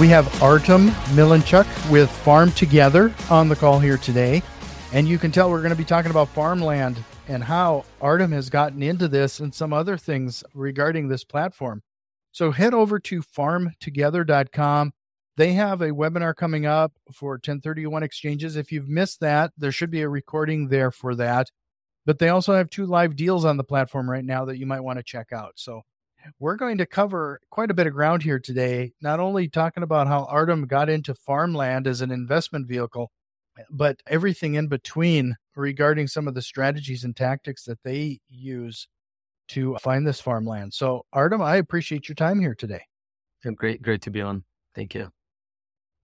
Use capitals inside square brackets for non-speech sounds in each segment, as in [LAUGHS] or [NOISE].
We have Artem Milinchuk with Farm Together on the call here today. And you can tell we're going to be talking about farmland and how Artem has gotten into this and some other things regarding this platform. So head over to farmtogether.com. They have a webinar coming up for 1031 exchanges. If you've missed that, there should be a recording there for that. But they also have two live deals on the platform right now that you might want to check out. So we're going to cover quite a bit of ground here today, not only talking about how Artem got into farmland as an investment vehicle, but everything in between regarding some of the strategies and tactics that they use to find this farmland. So, Artem, I appreciate your time here today. Great, great to be on. Thank you.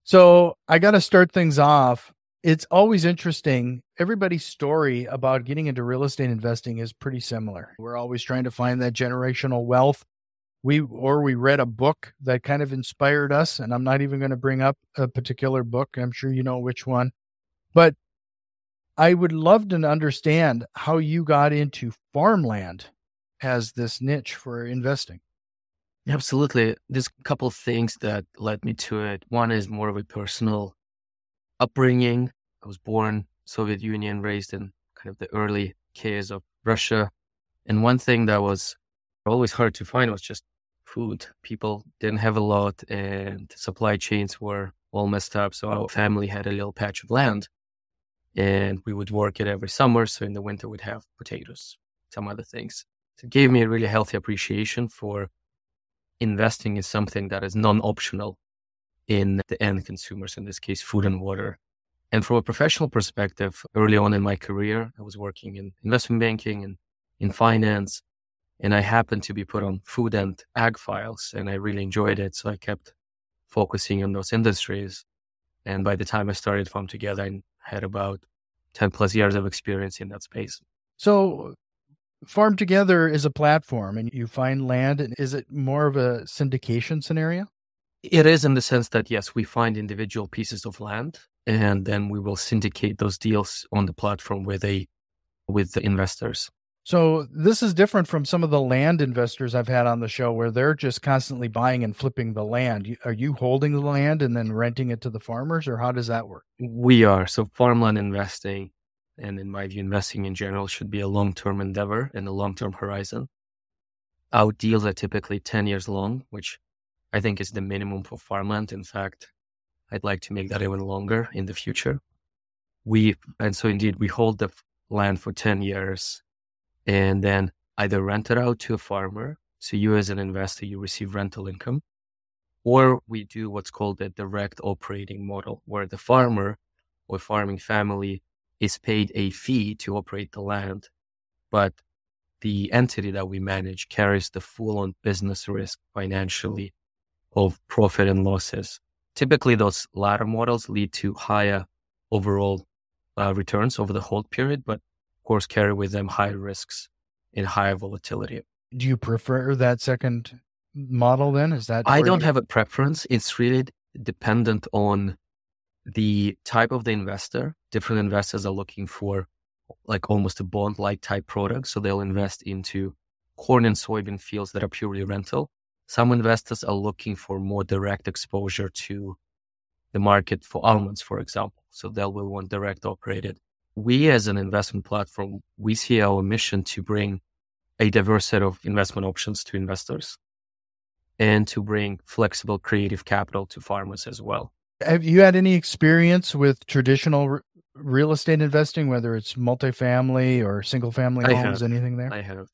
So, I got to start things off. It's always interesting. Everybody's story about getting into real estate investing is pretty similar. We're always trying to find that generational wealth. We or we read a book that kind of inspired us, and I'm not even going to bring up a particular book. I'm sure you know which one. But I would love to understand how you got into farmland as this niche for investing. Absolutely. There's a couple things that led me to it. One is more of a personal upbringing. I was born Soviet Union, raised in kind of the early chaos of Russia. And one thing that was always hard to find was just food. People didn't have a lot and supply chains were all messed up. So our family had a little patch of land and we would work it every summer. So in the winter, we'd have potatoes, some other things. So it gave me a really healthy appreciation for investing in something that is non optional in the end consumers, in this case, food and water. And from a professional perspective, early on in my career, I was working in investment banking and in finance. And I happened to be put on food and ag files, and I really enjoyed it. So I kept focusing on those industries. And by the time I started Farm Together, I had about 10 plus years of experience in that space. So, Farm Together is a platform and you find land. And Is it more of a syndication scenario? It is in the sense that, yes, we find individual pieces of land and then we will syndicate those deals on the platform with a with the investors. So this is different from some of the land investors I've had on the show where they're just constantly buying and flipping the land. Are you holding the land and then renting it to the farmers or how does that work? We are. So farmland investing and in my view investing in general should be a long-term endeavor and a long-term horizon. Our deals are typically 10 years long, which I think is the minimum for farmland. In fact, I'd like to make that even longer in the future. We, and so indeed, we hold the land for 10 years and then either rent it out to a farmer. So you as an investor, you receive rental income, or we do what's called a direct operating model where the farmer or farming family is paid a fee to operate the land, but the entity that we manage carries the full on business risk financially of profit and losses. Typically, those latter models lead to higher overall uh, returns over the hold period, but of course carry with them higher risks and higher volatility. Do you prefer that second model then? Is that I don't you... have a preference. It's really dependent on the type of the investor. Different investors are looking for like almost a bond like type product. So they'll invest into corn and soybean fields that are purely rental. Some investors are looking for more direct exposure to the market for almonds, for example. So they will want direct operated. We as an investment platform, we see our mission to bring a diverse set of investment options to investors and to bring flexible creative capital to farmers as well. Have you had any experience with traditional r- real estate investing, whether it's multifamily or single family homes, anything there? I have.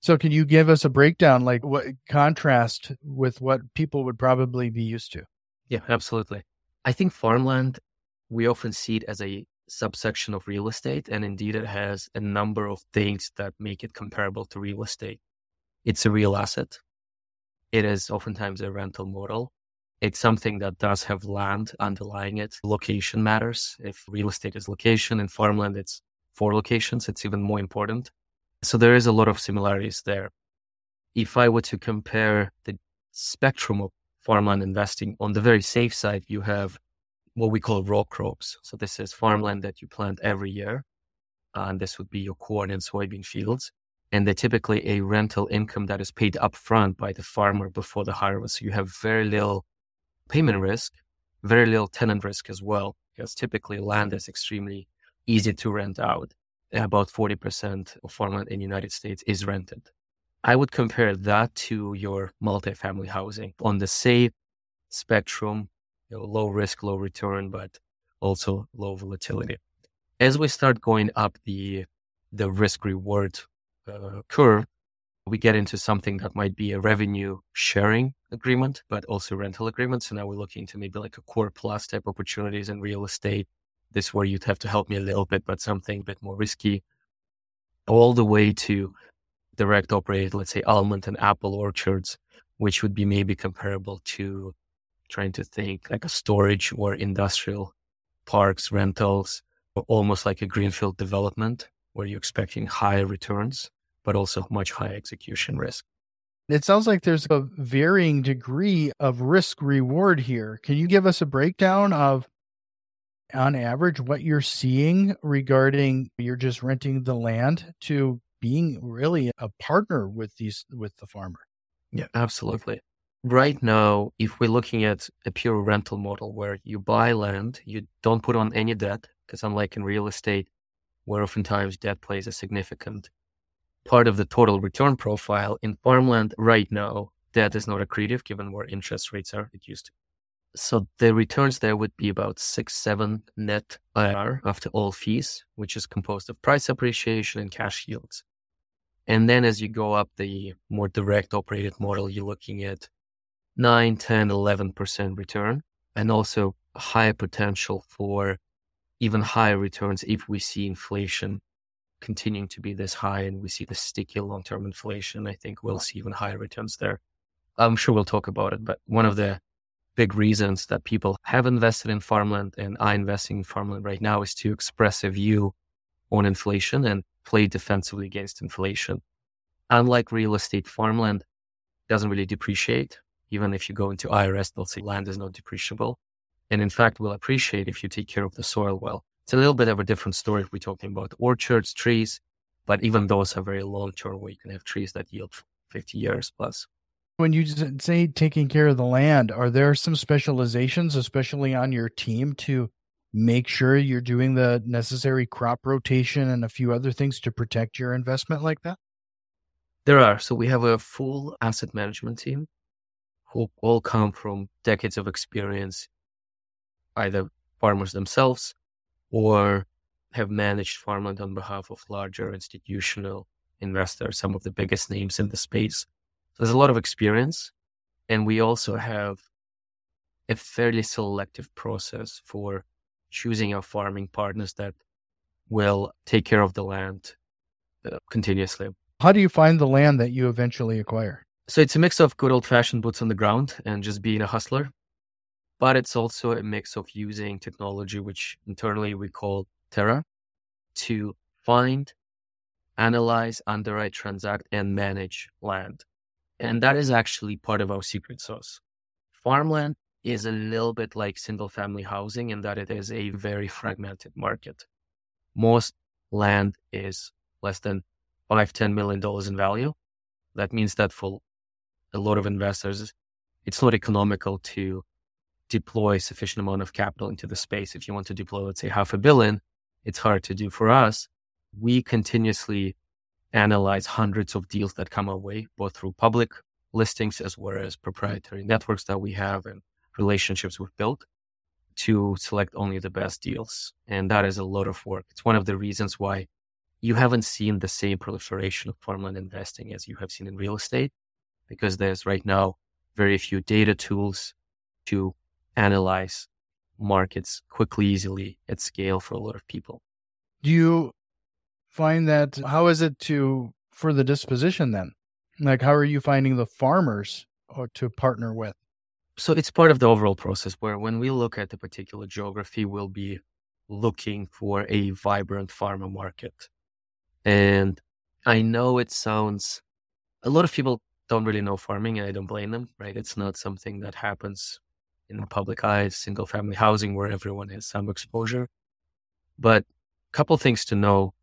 So can you give us a breakdown, like what contrast with what people would probably be used to? Yeah, absolutely. I think farmland, we often see it as a subsection of real estate. And indeed, it has a number of things that make it comparable to real estate. It's a real asset. It is oftentimes a rental model. It's something that does have land underlying it. Location matters. If real estate is location and farmland, it's four locations, it's even more important. So there is a lot of similarities there. If I were to compare the spectrum of farmland investing, on the very safe side, you have what we call raw crops. So this is farmland that you plant every year. And this would be your corn and soybean fields. And they're typically a rental income that is paid upfront by the farmer before the harvest. So you have very little payment risk, very little tenant risk as well, because typically land is extremely easy to rent out. About 40% of farmland in the United States is rented. I would compare that to your multifamily housing on the safe spectrum, you know, low risk, low return, but also low volatility. As we start going up the the risk reward uh, curve, we get into something that might be a revenue sharing agreement, but also rental agreement. So now we're looking to maybe like a core plus type opportunities in real estate. This where you'd have to help me a little bit, but something a bit more risky, all the way to direct operated, let's say almond and apple orchards, which would be maybe comparable to trying to think like a storage or industrial parks, rentals, or almost like a greenfield development where you're expecting higher returns but also much higher execution risk. It sounds like there's a varying degree of risk reward here. Can you give us a breakdown of, on average, what you're seeing regarding you're just renting the land to being really a partner with these with the farmer? Yeah, absolutely. Right now, if we're looking at a pure rental model where you buy land, you don't put on any debt, because unlike in real estate, where oftentimes debt plays a significant part of the total return profile in farmland right now, debt is not accretive given where interest rates are. It used to. So the returns there would be about six, seven net IR after all fees, which is composed of price appreciation and cash yields. And then as you go up the more direct operated model, you're looking at 9, 10, 11% return and also higher potential for even higher returns if we see inflation continuing to be this high and we see the sticky long term inflation, I think we'll see even higher returns there. I'm sure we'll talk about it, but one of the big reasons that people have invested in farmland and are investing in farmland right now is to express a view on inflation and play defensively against inflation. Unlike real estate, farmland doesn't really depreciate. Even if you go into IRS, they'll say land is not depreciable. And in fact, will appreciate if you take care of the soil well. It's a little bit of a different story if we're talking about orchards, trees, but even those are very long term where you can have trees that yield 50 years plus. When you say taking care of the land, are there some specializations, especially on your team, to make sure you're doing the necessary crop rotation and a few other things to protect your investment like that? There are. So we have a full asset management team who all come from decades of experience, either farmers themselves or have managed farmland on behalf of larger institutional investors, some of the biggest names in the space. So there's a lot of experience. And we also have a fairly selective process for choosing our farming partners that will take care of the land uh, continuously. How do you find the land that you eventually acquire? So it's a mix of good old fashioned boots on the ground and just being a hustler but it's also a mix of using technology, which internally we call Terra, to find, analyze, underwrite, transact, and manage land. And that is actually part of our secret sauce. Farmland is a little bit like single family housing in that it is a very fragmented market. Most land is less than five, $10 million in value. That means that for a lot of investors, it's not economical to deploy sufficient amount of capital into the space. If you want to deploy, let's say half a billion, it's hard to do for us. We continuously analyze hundreds of deals that come our way, both through public listings as well as proprietary networks that we have and relationships we've built to select only the best deals. And that is a lot of work. It's one of the reasons why you haven't seen the same proliferation of farmland investing as you have seen in real estate, because there's right now very few data tools to analyze markets quickly, easily at scale for a lot of people. Do you find that how is it to for the disposition then? Like how are you finding the farmers or to partner with? So it's part of the overall process where when we look at a particular geography, we'll be looking for a vibrant farmer market. And I know it sounds, a lot of people don't really know farming and I don't blame them, right? It's not something that happens in the public eye, single family housing where everyone has some exposure. But a couple things to know.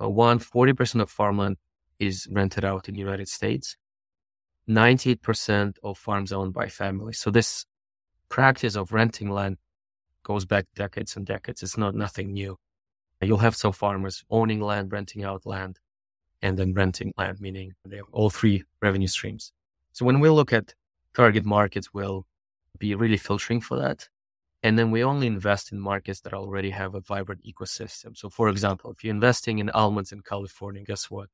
Uh, one, 40% of farmland is rented out in the United States. 98% of farms owned by families. So this practice of renting land goes back decades and decades. It's not nothing new. You'll have some farmers owning land, renting out land, and then renting land, meaning they have all three revenue streams. So when we look at target markets, we'll be really filtering for that. And then we only invest in markets that already have a vibrant ecosystem. So, for example, if you're investing in almonds in California, guess what?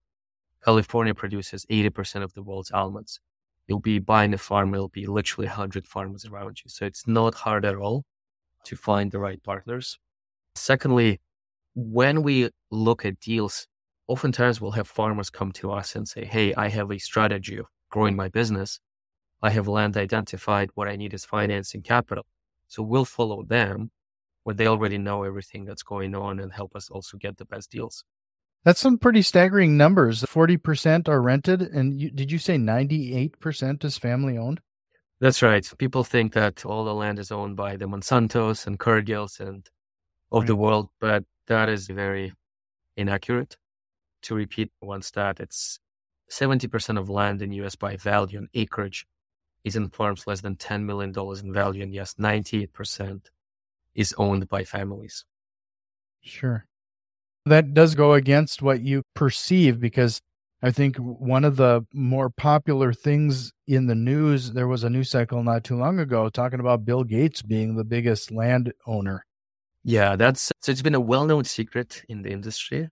California produces 80% of the world's almonds. You'll be buying a farm, it'll be literally 100 farmers around you. So, it's not hard at all to find the right partners. Secondly, when we look at deals, oftentimes we'll have farmers come to us and say, Hey, I have a strategy of growing my business. I have land identified. What I need is financing capital. So we'll follow them where they already know everything that's going on and help us also get the best deals. That's some pretty staggering numbers. 40% are rented. And you, did you say 98% is family owned? That's right. People think that all the land is owned by the Monsantos and Cargills and of right. the world, but that is very inaccurate. To repeat one stat, it's 70% of land in US by value and acreage is in farms less than $10 million in value. And yes, 98% is owned by families. Sure. That does go against what you perceive because I think one of the more popular things in the news, there was a news cycle not too long ago talking about Bill Gates being the biggest landowner. Yeah, that's so it's been a well known secret in the industry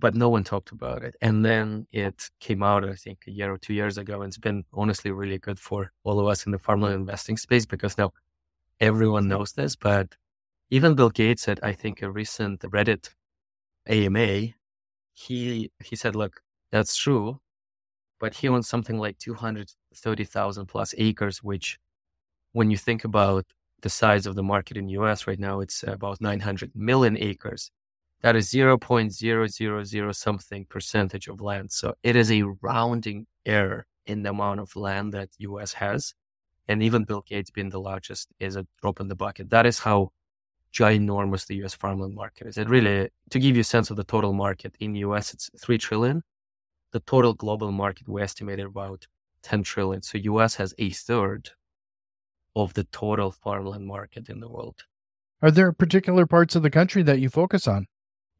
but no one talked about it. And then it came out, I think, a year or two years ago. And it's been honestly really good for all of us in the farmland investing space because now everyone mm-hmm. knows this. But even Bill Gates at, I think, a recent Reddit AMA, he he said, look, that's true, but he owns something like 230,000 plus acres, which when you think about the size of the market in the US right now, it's about 900 million acres that is 0.000 something percentage of land. So it is a rounding error in the amount of land that US has. And even Bill Gates being the largest is a drop in the bucket. That is how ginormous the US farmland market is. It really, to give you a sense of the total market in US, it's 3 trillion. The total global market, we estimated about 10 trillion. So US has a third of the total farmland market in the world. Are there particular parts of the country that you focus on?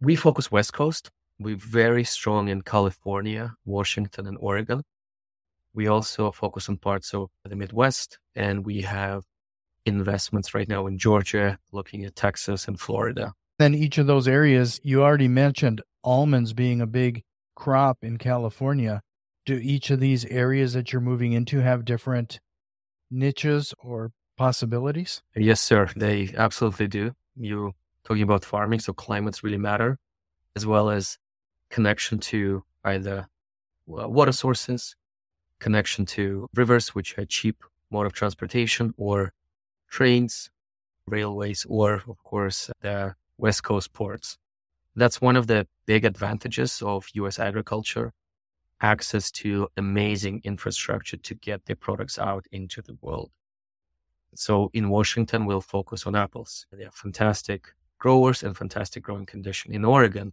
We focus West Coast. We're very strong in California, Washington, and Oregon. We also focus on parts of the Midwest, and we have investments right now in Georgia, looking at Texas and Florida. Then each of those areas, you already mentioned almonds being a big crop in California. Do each of these areas that you're moving into have different niches or possibilities? Yes, sir. They absolutely do. You talking about farming. So climates really matter, as well as connection to either uh, water sources, connection to rivers, which are cheap mode of transportation, or trains, railways, or of course the West Coast ports. That's one of the big advantages of US agriculture access to amazing infrastructure to get their products out into the world. So in Washington, we'll focus on apples. They are fantastic growers and fantastic growing condition. In Oregon,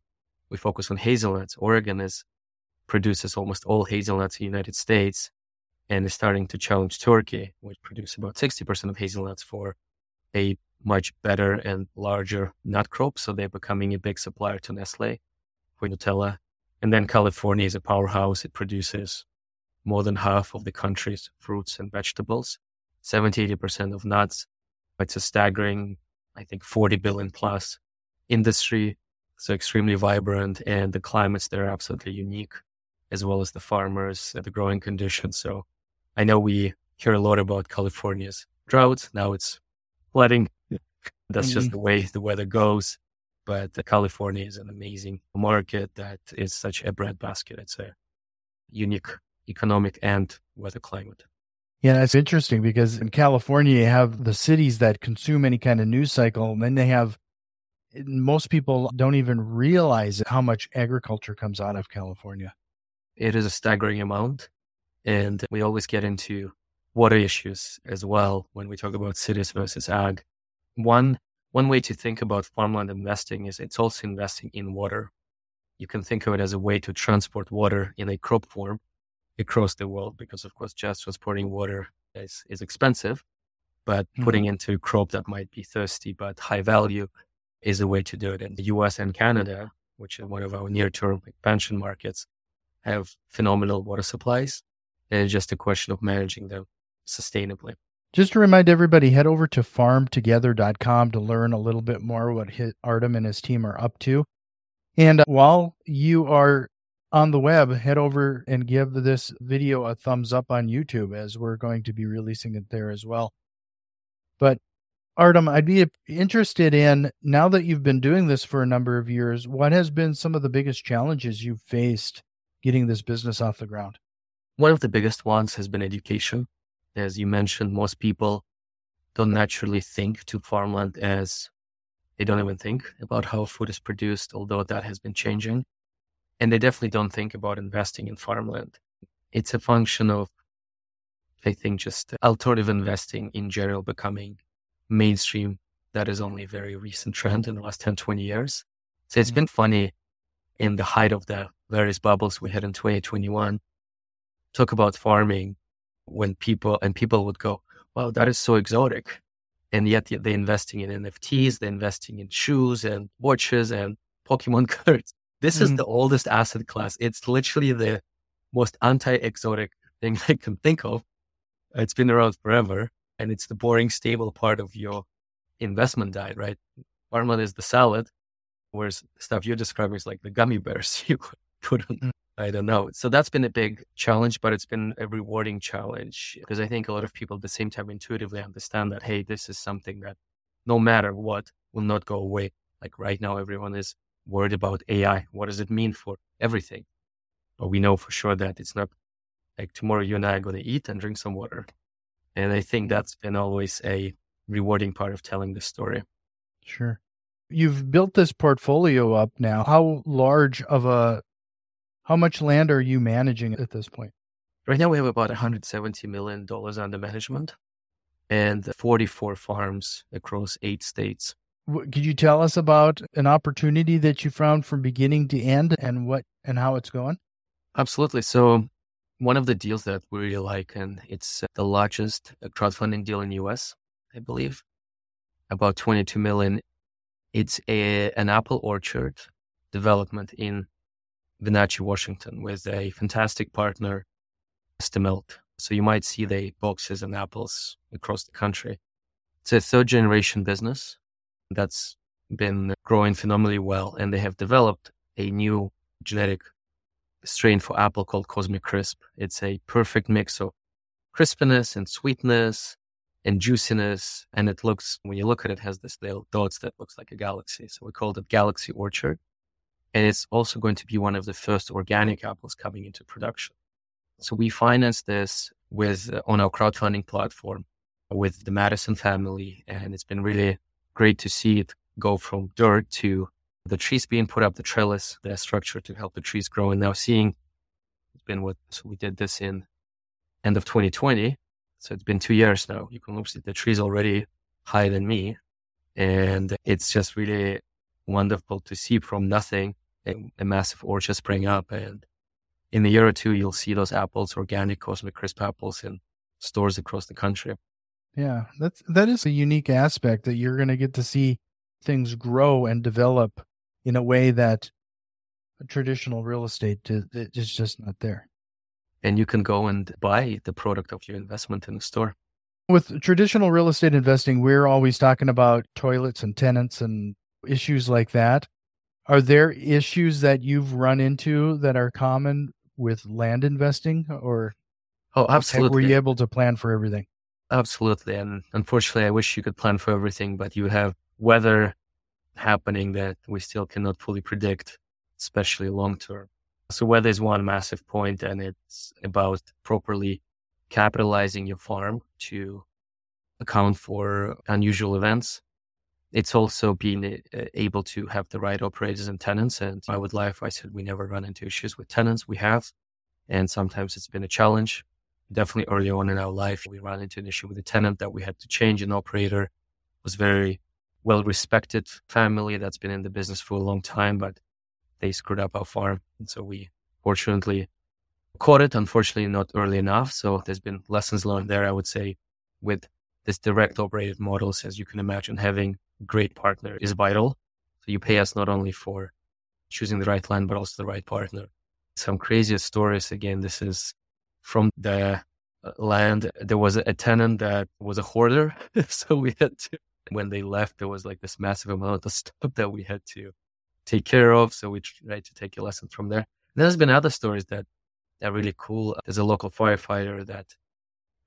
we focus on hazelnuts. Oregon is produces almost all hazelnuts in the United States and is starting to challenge Turkey, which produces about 60% of hazelnuts for a much better and larger nut crop. So they're becoming a big supplier to Nestle for Nutella. And then California is a powerhouse. It produces more than half of the country's fruits and vegetables, 70, 80% of nuts. It's a staggering I think 40 billion plus industry. So extremely vibrant and the climates there are absolutely unique as well as the farmers and the growing conditions. So I know we hear a lot about California's droughts. Now it's flooding. [LAUGHS] That's mm-hmm. just the way the weather goes. But California is an amazing market that is such a breadbasket. It's a unique economic and weather climate. Yeah, that's interesting because in California, you have the cities that consume any kind of news cycle, and then they have most people don't even realize how much agriculture comes out of California. It is a staggering amount. And we always get into water issues as well when we talk about cities versus ag. One, one way to think about farmland investing is it's also investing in water. You can think of it as a way to transport water in a crop form across the world because, of course, just transporting water is, is expensive. But mm-hmm. putting into crop that might be thirsty but high value is a way to do it. In the US and Canada, which is one of our near term expansion markets, have phenomenal water supplies. And it's just a question of managing them sustainably. Just to remind everybody, head over to farmtogether.com to learn a little bit more what Artem and his team are up to. And while you are on the web, head over and give this video a thumbs up on YouTube as we're going to be releasing it there as well. But Artem, I'd be interested in now that you've been doing this for a number of years, what has been some of the biggest challenges you've faced getting this business off the ground? One of the biggest ones has been education. As you mentioned, most people don't naturally think to farmland as they don't even think about how food is produced, although that has been changing. And they definitely don't think about investing in farmland. It's a function of, I think, just alternative investing in general becoming mainstream. That is only a very recent trend in the last 10, 20 years. So it's mm-hmm. been funny in the height of the various bubbles we had in 2021, talk about farming when people, and people would go, wow, that is so exotic. And yet they're investing in NFTs, they're investing in shoes and watches and Pokemon [LAUGHS] cards. This mm is the oldest asset class. It's literally the most anti exotic thing [LAUGHS] I can think of. It's been around forever and it's the boring, stable part of your investment diet, right? Farmland is the salad, whereas stuff you're describing is like the gummy bears [LAUGHS] you put on. Mm. I don't know. So that's been a big challenge, but it's been a rewarding challenge because I think a lot of people at the same time intuitively understand that, hey, this is something that no matter what will not go away. Like right now, everyone is worried about AI. What does it mean for everything? But we know for sure that it's not like tomorrow you and I are going to eat and drink some water. And I think that's been always a rewarding part of telling the story. Sure. You've built this portfolio up now. How large of a, how much land are you managing at this point? Right now, we have about $170 million under management and 44 farms across eight states. Could you tell us about an opportunity that you found from beginning to end and what and how it's going? Absolutely. So one of the deals that we really like, and it's uh, the largest uh, crowdfunding deal in the US, I believe, about 22 million. It's a, an apple orchard development in Wenatchee, Washington, with a fantastic partner, Stemilt. So you might see the boxes and apples across the country. It's a third generation business that's been growing phenomenally well, and they have developed a new genetic strain for apple called Cosmic Crisp. It's a perfect mix of crispness and sweetness and juiciness. And it looks, when you look at it, it has this little dots that looks like a galaxy. So we called it Galaxy Orchard. And it's also going to be one of the first organic apples coming into production. So we financed this with uh, on our crowdfunding platform with the Mathison family. And it's been really great to see it go from dirt to the trees being put up, the trellis, the structure to help the trees grow. And now seeing it's been what so we did this in end of 2020. So it's been two years now. You can look at the trees already higher than me. And it's just really wonderful to see from nothing a, a massive orchard spring up. And in a year or two, you'll see those apples, organic cosmic crisp apples in stores across the country. Yeah, that's that is a unique aspect that you're going to get to see things grow and develop in a way that traditional real estate is just not there. And you can go and buy the product of your investment in the store. With traditional real estate investing, we're always talking about toilets and tenants and issues like that. Are there issues that you've run into that are common with land investing or Oh, absolutely. Were you able to plan for everything? Absolutely. And unfortunately, I wish you could plan for everything, but you have weather happening that we still cannot fully predict, especially long term. So weather is one massive point and it's about properly capitalizing your farm to account for unusual events. It's also being uh, able to have the right operators and tenants. And I would Life, I said we never run into issues with tenants. We have, and sometimes it's been a challenge. Definitely early on in our life, we ran into an issue with a tenant that we had to change. An operator was very well respected family that's been in the business for a long time, but they screwed up our farm. And so we fortunately caught it, unfortunately, not early enough. So there's been lessons learned there, I would say, with this direct operated models. As you can imagine, having a great partner is vital. So you pay us not only for choosing the right land, but also the right partner. Some craziest stories. Again, this is from the uh, land. There was a tenant that was a hoarder. [LAUGHS] so we had to, when they left, there was like this massive amount of stuff that we had to take care of. So we tried to take a lesson from there. And there's been other stories that are really cool. There's a local firefighter that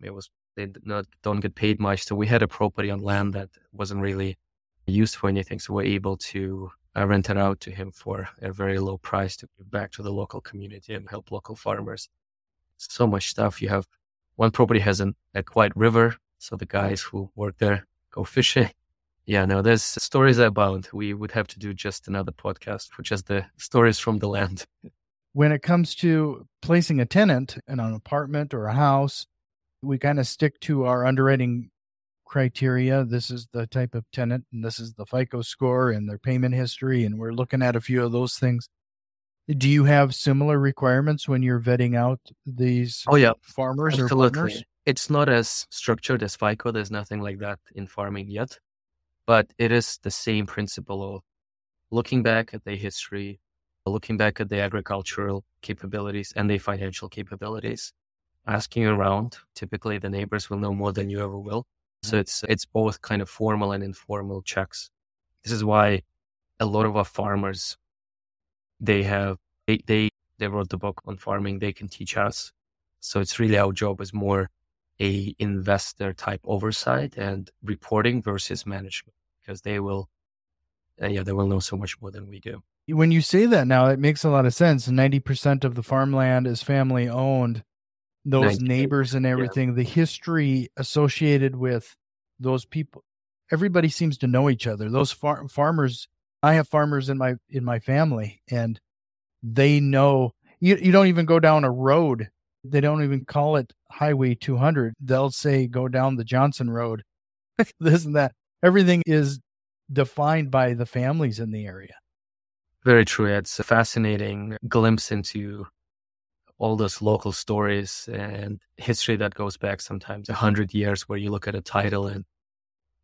it was they not don't get paid much, so we had a property on land that wasn't really used for anything, so we're able to uh, rent it out to him for a very low price to give back to the local community and help local farmers. So much stuff. You have one property has an, a quiet river, so the guys who work there go fishing. [LAUGHS] Yeah, no, there's stories abound. We would have to do just another podcast for just the stories from the land. [LAUGHS] When it comes to placing a tenant in an apartment or a house, we kind of stick to our underwriting criteria. This is the type of tenant, and this is the FICO score and their payment history, and we're looking at a few of those things. Do you have similar requirements when you're vetting out these oh yeah farmers Absolutely. or partners? It's not as structured as FICO. There's nothing like that in farming yet, but it is the same principle of looking back at their history, looking back at the agricultural capabilities and their financial capabilities, asking around. Typically, the neighbors will know more than you ever will. So mm-hmm. it's it's both kind of formal and informal checks. This is why a lot of our farmers they have they they, they wrote the book on farming. They can teach us. So it's really our job is more a investor type oversight and reporting versus management because they will uh, yeah they will know so much more than we do when you say that now, it makes a lot of sense. 90% of the farmland is family owned. Those neighbors and everything, yeah. the history associated with those people, everybody seems to know each other. Those far- farmers, I have farmers in my in my family, and they know. You you don't even go down a road. They don't even call it Highway 200. They'll say go down the Johnson Road. [LAUGHS] this and that. Everything is defined by the families in the area. Very true. It's a fascinating glimpse into all those local stories and history that goes back sometimes a hundred years where you look at a title and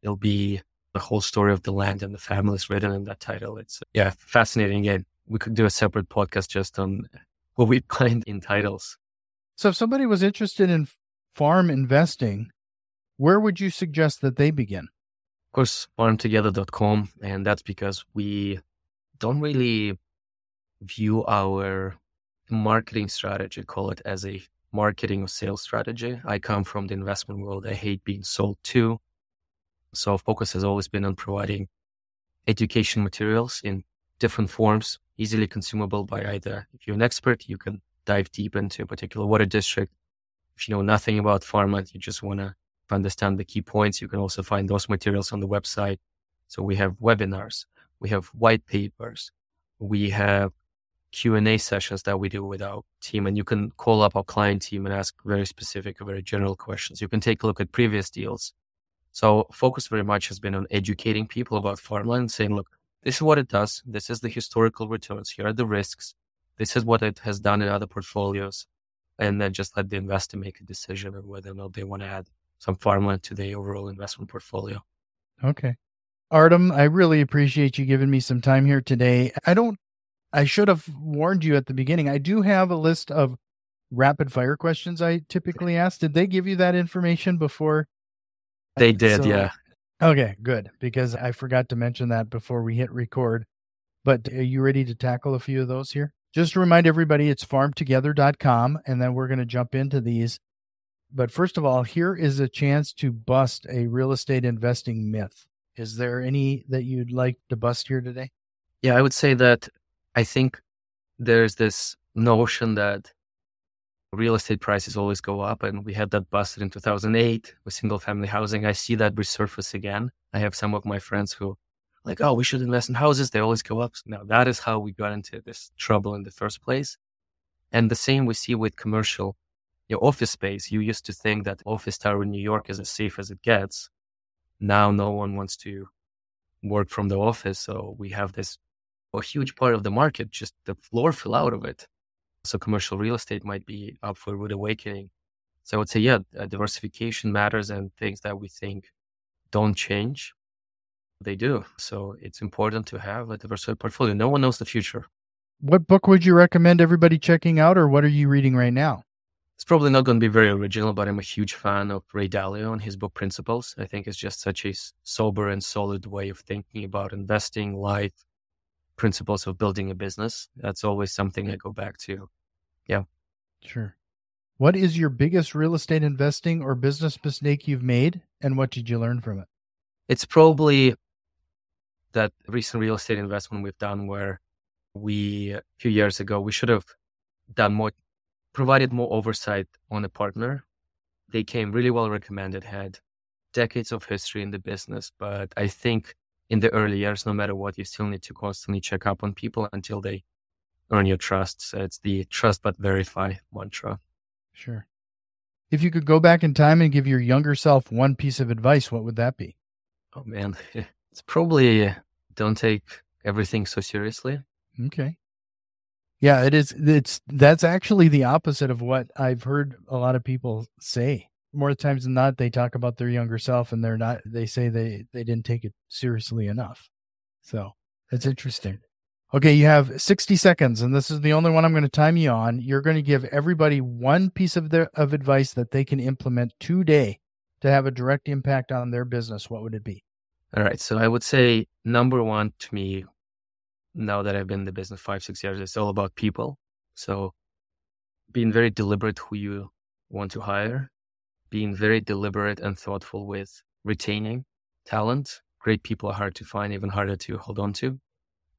it'll be the whole story of the land and the families written in that title. It's yeah, fascinating. Again, we could do a separate podcast just on what we [LAUGHS] find in titles. So if somebody was interested in farm investing, where would you suggest that they begin? Of course, farmtogether.com. And that's because we don't really view our marketing strategy, call it as a marketing or sales strategy. I come from the investment world. I hate being sold to. So focus has always been on providing education materials in different forms, easily consumable by either if you're an expert, you can dive deep into a particular water district. If you know nothing about pharma, you just want to understand the key points, you can also find those materials on the website. So we have webinars, we have white papers, we have Q&A sessions that we do with our team and you can call up our client team and ask very specific or very general questions. You can take a look at previous deals. So focus very much has been on educating people about farmland saying, look, this is what it does. This is the historical returns. Here are the risks. This is what it has done in other portfolios. And then just let the investor make a decision on whether or not they want to add some farmland to their overall investment portfolio. Okay. Artem, I really appreciate you giving me some time here today. I don't, I should have warned you at the beginning. I do have a list of rapid fire questions I typically ask. Did they give you that information before? They did, so, yeah. Okay, good. Because I forgot to mention that before we hit record. But are you ready to tackle a few of those here? Just to remind everybody, it's farmtogether.com, and then we're going to jump into these. But first of all, here is a chance to bust a real estate investing myth. Is there any that you'd like to bust here today? Yeah, I would say that I think there's this notion that real estate prices always go up. And we had that busted in 2008 with single family housing. I see that resurface again. I have some of my friends who like, oh, we should invest in houses. They always go up. Now that is how we got into this trouble in the first place. And the same we see with commercial your office space. You used to think that office tower in New York is as safe as it gets. Now no one wants to work from the office. So we have this a huge part of the market, just the floor fill out of it. So commercial real estate might be up for a rude awakening. So I would say, yeah, uh, diversification matters and things that we think don't change, they do. So it's important to have a diversified portfolio. No one knows the future. What book would you recommend everybody checking out, or what are you reading right now? It's probably not going to be very original, but I'm a huge fan of Ray Dalio and his book Principles. I think it's just such a sober and solid way of thinking about investing, life, principles of building a business. That's always something I go back to. Yeah. Sure. What is your biggest real estate investing or business mistake you've made, and what did you learn from it? It's probably that recent real estate investment we've done where we, a few years ago, we should have done more provided more oversight on a partner. They came really well recommended, had decades of history in the business. But I think in the early years, no matter what, you still need to constantly check up on people until they earn your trust. So it's the trust but verify mantra. Sure. If you could go back in time and give your younger self one piece of advice, what would that be? Oh, man. [LAUGHS] It's probably don't take everything so seriously. Okay. Yeah, it is. It's that's actually the opposite of what I've heard a lot of people say. More times than not, they talk about their younger self, and they're not. They say they they didn't take it seriously enough. So that's interesting. Okay, you have 60 seconds, and this is the only one I'm going to time you on. You're going to give everybody one piece of their of advice that they can implement today to have a direct impact on their business. What would it be? All right. So I would say number one to me now that I've been in the business five, six years, it's all about people. So being very deliberate who you want to hire, being very deliberate and thoughtful with retaining talent. Great people are hard to find, even harder to hold on to.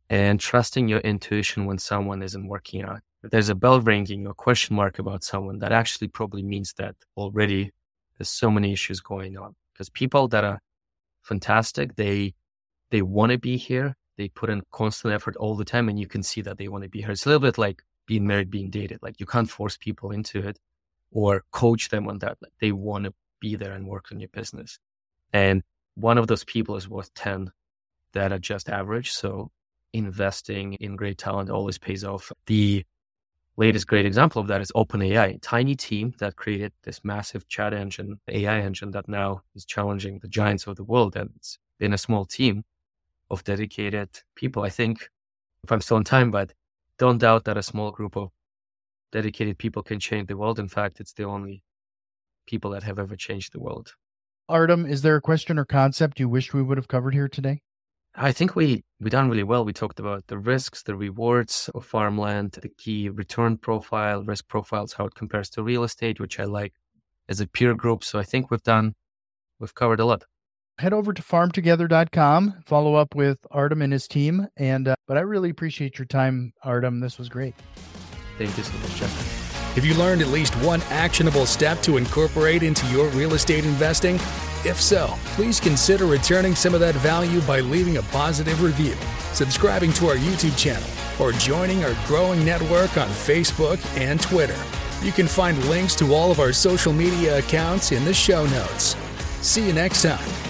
And trusting your intuition when someone isn't working out. If there's a bell ringing or question mark about someone, that actually probably means that already there's so many issues going on. Because people that are fantastic, they they want to be here, they put in constant effort all the time and you can see that they want to be here. It's a little bit like being married, being dated. Like you can't force people into it or coach them on that. They want to be there and work on your business. And one of those people is worth 10 that are just average. So investing in great talent always pays off. The latest great example of that is OpenAI, tiny team that created this massive chat engine, AI engine that now is challenging the giants of the world. And it's been a small team of dedicated people. I think if I'm still in time, but don't doubt that a small group of dedicated people can change the world. In fact, it's the only people that have ever changed the world. Artem, is there a question or concept you wished we would have covered here today? I think we we done really well. We talked about the risks, the rewards of farmland, the key return profile, risk profiles, how it compares to real estate, which I like as a peer group. So I think we've done we've covered a lot head over to farmtogether.com, follow up with Artem and his team. And, uh, but I really appreciate your time, Artem. This was great. You so much, Jeff. Have you learned at least one actionable step to incorporate into your real estate investing? If so, please consider returning some of that value by leaving a positive review, subscribing to our YouTube channel, or joining our growing network on Facebook and Twitter. You can find links to all of our social media accounts in the show notes. See you next time.